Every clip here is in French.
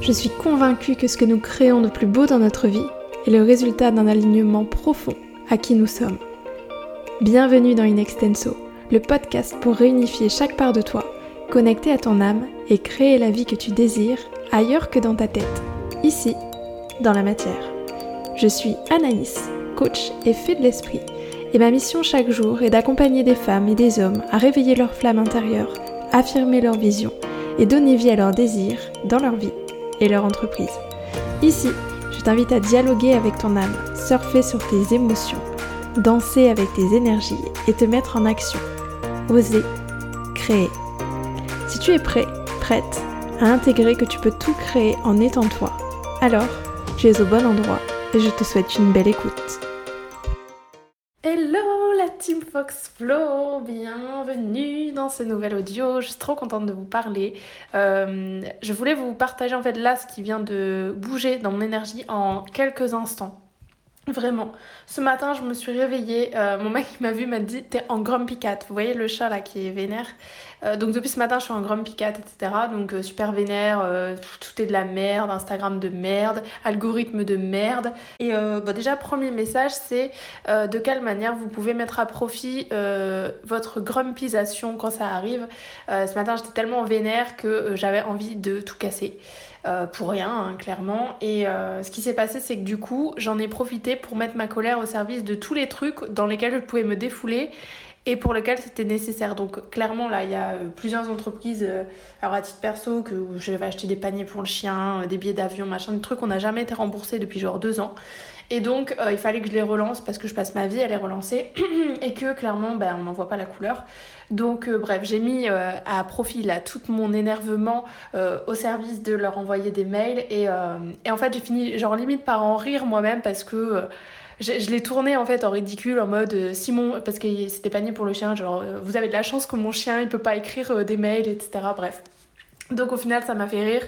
Je suis convaincue que ce que nous créons de plus beau dans notre vie est le résultat d'un alignement profond à qui nous sommes. Bienvenue dans Inextenso, le podcast pour réunifier chaque part de toi, connecter à ton âme et créer la vie que tu désires ailleurs que dans ta tête, ici, dans la matière. Je suis Anaïs, coach et fée de l'esprit, et ma mission chaque jour est d'accompagner des femmes et des hommes à réveiller leur flamme intérieure, affirmer leur vision et donner vie à leurs désirs dans leur vie et leur entreprise. Ici, je t'invite à dialoguer avec ton âme, surfer sur tes émotions, danser avec tes énergies et te mettre en action. Oser, créer. Si tu es prêt, prête à intégrer que tu peux tout créer en étant toi, alors tu es au bon endroit et je te souhaite une belle écoute. Hello la Team Fox Flow, bienvenue dans ce nouvel audio. Je suis trop contente de vous parler. Euh, je voulais vous partager en fait là ce qui vient de bouger dans mon énergie en quelques instants. Vraiment. Ce matin, je me suis réveillée. Euh, mon mec m'a vu, m'a dit T'es en grumpy cat. Vous voyez le chat là qui est vénère euh, Donc, depuis ce matin, je suis en grumpy cat, etc. Donc, euh, super vénère. tout est de la merde. Instagram de merde. Algorithme de merde. Et bah, déjà, premier message, c'est de quelle manière vous pouvez mettre à profit votre grumpysation quand ça arrive. ce matin, j'étais tellement vénère que j'avais envie de tout casser. Euh, pour rien, hein, clairement. Et euh, ce qui s'est passé, c'est que du coup, j'en ai profité pour mettre ma colère au service de tous les trucs dans lesquels je pouvais me défouler et pour lesquels c'était nécessaire. Donc clairement, là, il y a euh, plusieurs entreprises, alors à titre perso, que j'avais acheté des paniers pour le chien, des billets d'avion, machin, des trucs qu'on n'a jamais été remboursés depuis genre deux ans. Et donc, euh, il fallait que je les relance parce que je passe ma vie à les relancer et que clairement, ben, on n'en voit pas la couleur. Donc, euh, bref, j'ai mis euh, à profit là tout mon énervement au service de leur envoyer des mails. Et, et en fait, j'ai fini, genre, limite par en rire moi-même parce que. Je, je l'ai tourné en fait en ridicule en mode Simon parce que c'était panier pour le chien genre vous avez de la chance que mon chien il peut pas écrire des mails etc bref donc au final, ça m'a fait rire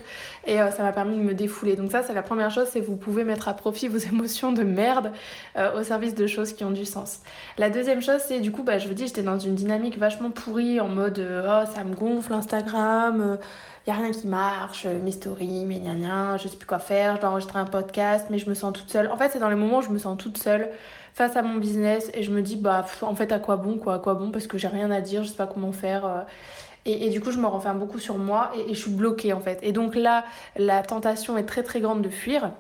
et euh, ça m'a permis de me défouler. Donc ça, c'est la première chose, c'est vous pouvez mettre à profit vos émotions de merde euh, au service de choses qui ont du sens. La deuxième chose, c'est du coup, bah, je vous dis, j'étais dans une dynamique vachement pourrie en mode euh, oh ça me gonfle Instagram, il a rien qui marche, mes stories, mes gna, je sais plus quoi faire, je dois enregistrer un podcast, mais je me sens toute seule. En fait, c'est dans les moments où je me sens toute seule face à mon business et je me dis bah en fait à quoi bon quoi, à quoi bon parce que j'ai rien à dire, je sais pas comment faire. Et, du coup, je me renferme beaucoup sur moi et, je suis bloquée en fait. Et donc là, la tentation est très très grande de fuir.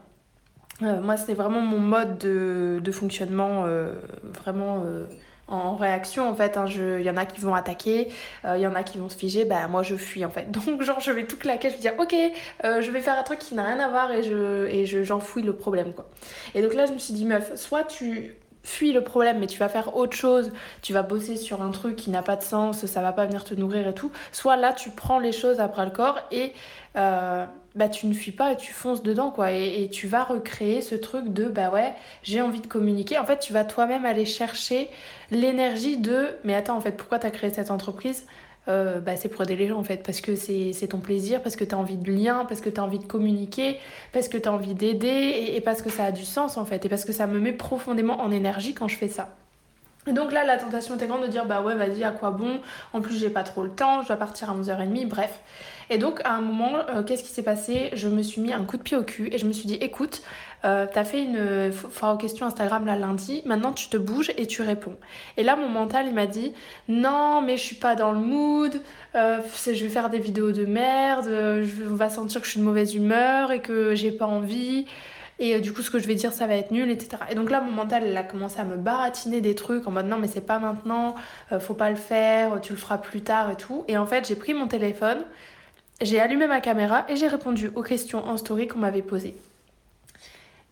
Euh, moi, c'est vraiment mon mode de, fonctionnement euh, vraiment euh, en réaction en fait. Il hein. y en a qui vont attaquer, il y en a qui vont se figer, bah moi je fuis en fait. Donc genre je vais tout claquer, je vais dire ok, je vais faire un truc qui n'a rien à voir et je et j'enfouis le problème quoi. Et donc là je me suis dit meuf, soit tu fuis le problème, mais tu vas faire autre chose, tu vas bosser sur un truc qui n'a pas de sens, ça va pas venir te nourrir et tout. Soit là, tu prends les choses après le corps et euh, bah, tu ne fuis pas et tu fonces dedans, quoi. Et, tu vas recréer ce truc de bah ouais, j'ai envie de communiquer. En fait, tu vas toi-même aller chercher l'énergie de mais attends, en fait, pourquoi tu as créé cette entreprise? Euh, bah, c'est pour aider les gens en fait, parce que c'est ton plaisir, parce que tu as envie de lien, parce que tu as envie de communiquer, parce que tu as envie d'aider et, parce que ça a du sens en fait, et parce que ça me met profondément en énergie quand je fais ça. Et donc là, la tentation était grande de dire bah ouais, vas-y, à quoi bon? En plus, j'ai pas trop le temps, je dois partir à 11h30, bref. Et donc, à un moment, euh, qu'est-ce qui s'est passé? Je me suis mis un coup de pied au cul et je me suis dit écoute, euh, t'as fait une foire aux questions Instagram là lundi, maintenant tu te bouges et tu réponds. Et là, mon mental, il m'a dit non, mais je suis pas dans le mood, euh, je vais faire des vidéos de merde, je, on va sentir que je suis de mauvaise humeur et que j'ai pas envie. Et du coup, ce que je vais dire, ça va être nul, etc. Et donc là, mon mental, il a commencé à me baratiner des trucs en mode non, mais c'est pas maintenant, faut pas le faire, tu le feras plus tard et tout. Et en fait, j'ai pris mon téléphone, j'ai allumé ma caméra et j'ai répondu aux questions en story qu'on m'avait posées.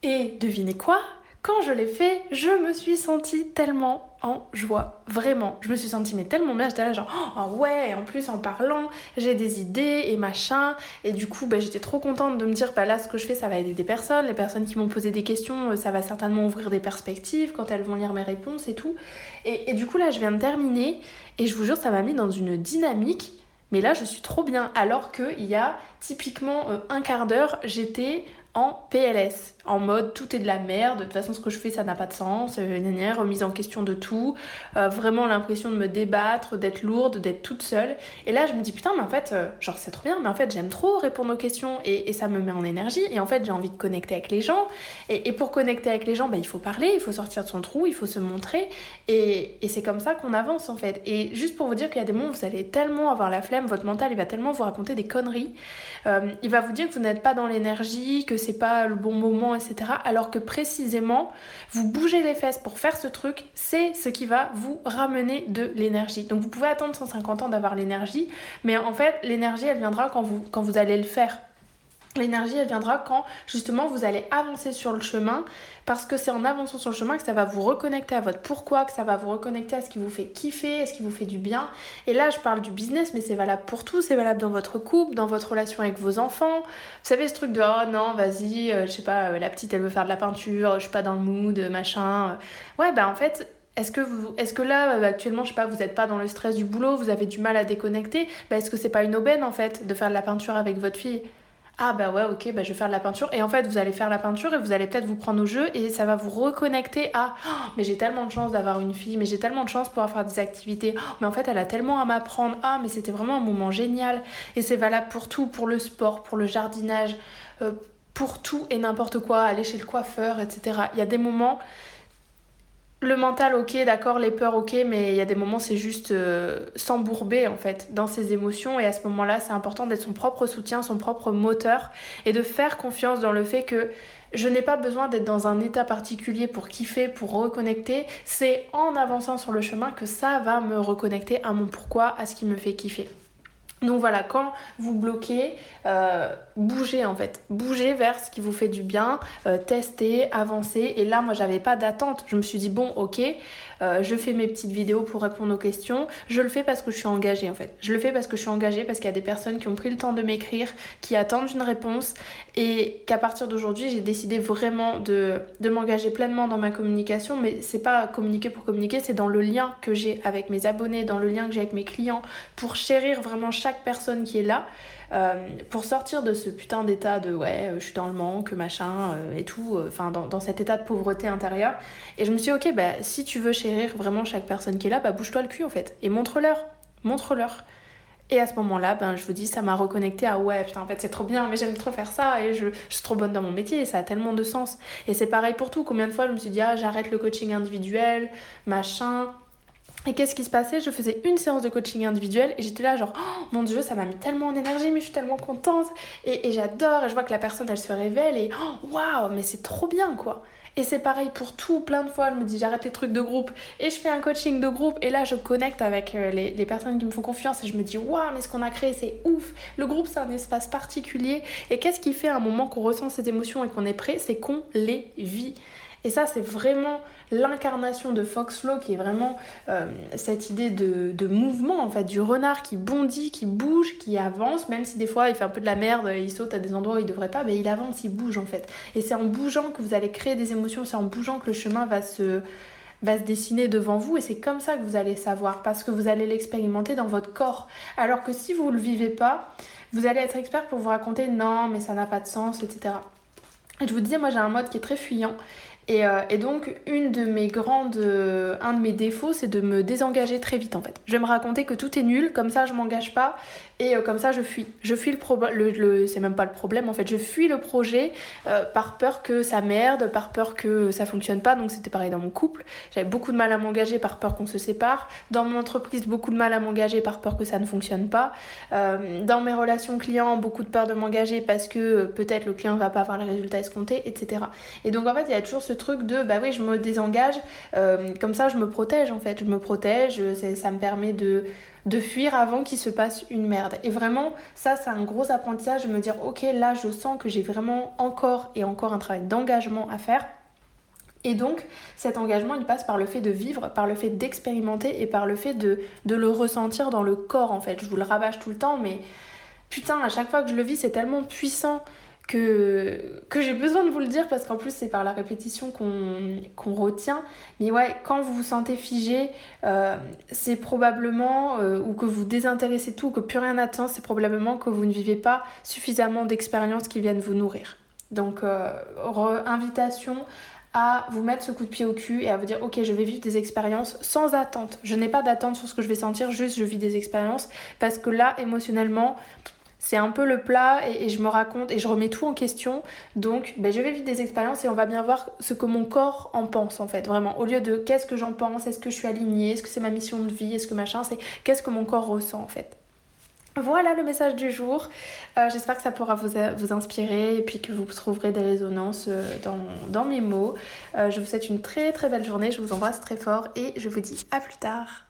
Et devinez quoi? Quand je l'ai fait, je me suis sentie tellement en joie. Vraiment. Je me suis sentie mais tellement bien. J'étais là genre, oh ouais, en plus en parlant, j'ai des idées et machin. Et du coup, bah, j'étais trop contente de me dire, bah là, ce que je fais, ça va aider des personnes. Les personnes qui m'ont posé des questions, euh, ça va certainement ouvrir des perspectives quand elles vont lire mes réponses et tout. Et, et du coup, là, je viens de terminer. Et je vous jure, ça m'a mis dans une dynamique mais là, je suis trop bien. Alors qu'il y a typiquement euh, un quart d'heure, j'étais PLS, en mode tout est de la merde, de toute façon ce que je fais ça n'a pas de sens, euh, remise en question de tout, euh, vraiment l'impression de me débattre, d'être lourde, d'être toute seule. Et là je me dis putain mais en fait, euh, genre c'est trop bien, mais en fait j'aime trop répondre aux questions et, ça me met en énergie et en fait j'ai envie de connecter avec les gens. Et, pour connecter avec les gens, bah, il faut parler, il faut sortir de son trou, il faut se montrer et, et c'est comme ça qu'on avance en fait. Et juste pour vous dire qu'il y a des moments où vous allez tellement avoir la flemme, votre mental il va tellement vous raconter des conneries, il va vous dire que vous n'êtes pas dans l'énergie, que c'est pas le bon moment, etc. Alors que précisément, vous bougez les fesses pour faire ce truc, c'est ce qui va vous ramener de l'énergie. Donc vous pouvez attendre 150 ans d'avoir l'énergie, mais en fait, l'énergie, elle viendra quand vous, quand vous allez le faire. L'énergie, elle viendra quand justement vous allez avancer sur le chemin parce que c'est en avançant sur le chemin que ça va vous reconnecter à votre pourquoi, que ça va vous reconnecter à ce qui vous fait kiffer, à ce qui vous fait du bien. Et là, je parle du business, mais c'est valable pour tout, c'est valable dans votre couple, dans votre relation avec vos enfants. Vous savez, ce truc de oh non, vas-y, euh, je sais pas, euh, la petite elle veut faire de la peinture, je suis pas dans le mood, machin. Ouais, bah en fait, est-ce que, vous, est-ce que là, euh, actuellement, je sais pas, vous n'êtes pas dans le stress du boulot, vous avez du mal à déconnecter bah, Est-ce que c'est pas une aubaine, en fait, de faire de la peinture avec votre fille? Ah bah ouais ok bah je vais faire de la peinture. Et en fait vous allez faire la peinture et vous allez peut-être vous prendre au jeu et ça va vous reconnecter à oh, mais j'ai tellement de chance d'avoir une fille mais j'ai tellement de chance pour pouvoir faire des activités. Oh, mais en fait elle a tellement à m'apprendre. Ah mais c'était vraiment un moment génial. Et c'est valable pour tout pour le sport pour le jardinage euh, pour tout et n'importe quoi aller chez le coiffeur etc il y a des moments le mental, ok, d'accord, les peurs, ok, mais il y a des moments, c'est juste euh, s'embourber en fait dans ses émotions. Et à ce moment-là, c'est important d'être son propre soutien, son propre moteur et de faire confiance dans le fait que je n'ai pas besoin d'être dans un état particulier pour kiffer, pour reconnecter. C'est en avançant sur le chemin que ça va me reconnecter à mon pourquoi, à ce qui me fait kiffer. Donc voilà, quand vous bloquez, euh, bougez en fait, bougez vers ce qui vous fait du bien, euh, testez, avancez. Et là, moi, j'avais pas d'attente. Je me suis dit bon, ok, euh, je fais mes petites vidéos pour répondre aux questions. Je le fais parce que je suis engagée en fait. Je le fais parce que je suis engagée, parce qu'il y a des personnes qui ont pris le temps de m'écrire, qui attendent une réponse, et qu'à partir d'aujourd'hui, j'ai décidé vraiment de, de m'engager pleinement dans ma communication. Mais c'est pas communiquer pour communiquer, c'est dans le lien que j'ai avec mes abonnés, dans le lien que j'ai avec mes clients, pour chérir vraiment chaque personne qui est là. Euh, pour sortir de ce putain d'état de ouais, je suis dans le manque, machin euh, et tout, euh, enfin dans, dans, cet état de pauvreté intérieure. Et je me suis dit, ok, bah, si tu veux chérir vraiment chaque personne qui est là, bah, bouge-toi le cul en fait et montre-leur, montre-leur. Et à ce moment-là, ben, je vous dis, ça m'a reconnecté à ouais, putain, en fait, c'est trop bien, mais j'aime trop faire ça et je, je, suis trop bonne dans mon métier et ça a tellement de sens. Et c'est pareil pour tout. Combien de fois je me suis dit, ah, j'arrête le coaching individuel, machin. Et qu'est-ce qui se passait? Je faisais une séance de coaching individuel et j'étais là genre oh, mon dieu ça m'a mis tellement en énergie mais je suis tellement contente et, j'adore et je vois que la personne elle se révèle et oh, waouh mais c'est trop bien quoi. Et c'est pareil pour tout, plein de fois, je me dis j'arrête les trucs de groupe et je fais un coaching de groupe et là je connecte avec euh, les, les personnes qui me font confiance et je me dis waouh mais ce qu'on a créé c'est ouf. Le groupe c'est un espace particulier et qu'est-ce qui fait un moment qu'on ressent ces émotions et qu'on est prêt? C'est qu'on les vit. Et ça, c'est vraiment l'incarnation de Fox Flow qui est vraiment euh, cette idée de, mouvement, en fait, du renard qui bondit, qui bouge, qui avance, même si des fois il fait un peu de la merde, il saute à des endroits où il devrait pas, mais il avance, il bouge en fait. Et c'est en bougeant que vous allez créer des émotions, c'est en bougeant que le chemin va se va se dessiner devant vous et c'est comme ça que vous allez savoir parce que vous allez l'expérimenter dans votre corps. Alors que si vous ne le vivez pas, vous allez être expert pour vous raconter non mais ça n'a pas de sens, etc. Et je vous disais, moi j'ai un mode qui est très fuyant euh, et, donc, une de mes grandes, euh, un de mes défauts, c'est de me désengager très vite en fait. Je vais me raconter que tout est nul, comme ça je m'engage pas, et euh, comme ça je fuis. Je fuis le problème, c'est même pas le problème en fait, je fuis le projet par peur que ça merde, par peur que ça fonctionne pas. Donc c'était pareil dans mon couple, j'avais beaucoup de mal à m'engager par peur qu'on se sépare. Dans mon entreprise, beaucoup de mal à m'engager par peur que ça ne fonctionne pas. dans mes relations clients, beaucoup de peur de m'engager parce que peut-être le client va pas avoir les résultats escomptés, etc. Et donc en fait, il y a toujours ce truc de bah oui, je me désengage, euh, comme ça je me protège en fait, je me protège, ça me permet de, de fuir avant qu'il se passe une merde. Et vraiment, ça c'est un gros apprentissage de me dire ok, là je sens que j'ai vraiment encore et encore un travail d'engagement à faire. Et donc, cet engagement, il passe par le fait de vivre, par le fait d'expérimenter et par le fait de, de le ressentir dans le corps, en fait. Je vous le rabâche tout le temps, mais putain, à chaque fois que je le vis, c'est tellement puissant que, que j'ai besoin de vous le dire parce qu'en plus c'est par la répétition qu'on retient. Mais ouais, quand vous vous sentez figé, euh, c'est probablement, euh, ou que vous désintéressez tout, que plus rien n'attend, c'est probablement que vous ne vivez pas suffisamment d'expériences qui viennent vous nourrir. Donc, euh, invitation à vous mettre ce coup de pied au cul et à vous dire ok je vais vivre des expériences sans attente. Je n'ai pas d'attente sur ce que je vais sentir, juste je vis des expériences parce que là émotionnellement c'est un peu le plat et, je me raconte et je remets tout en question. Donc ben, je vais vivre des expériences et on va bien voir ce que mon corps en pense en fait. Vraiment, au lieu de qu'est-ce que j'en pense, est-ce que je suis alignée, est-ce que c'est ma mission de vie, est-ce que machin, c'est qu'est-ce que mon corps ressent en fait. Voilà le message du jour. Euh, j'espère que ça pourra vous, inspirer et puis que vous trouverez des résonances euh, dans, dans mes mots. Euh, je vous souhaite une très très belle journée, je vous embrasse très fort et je vous dis à plus tard.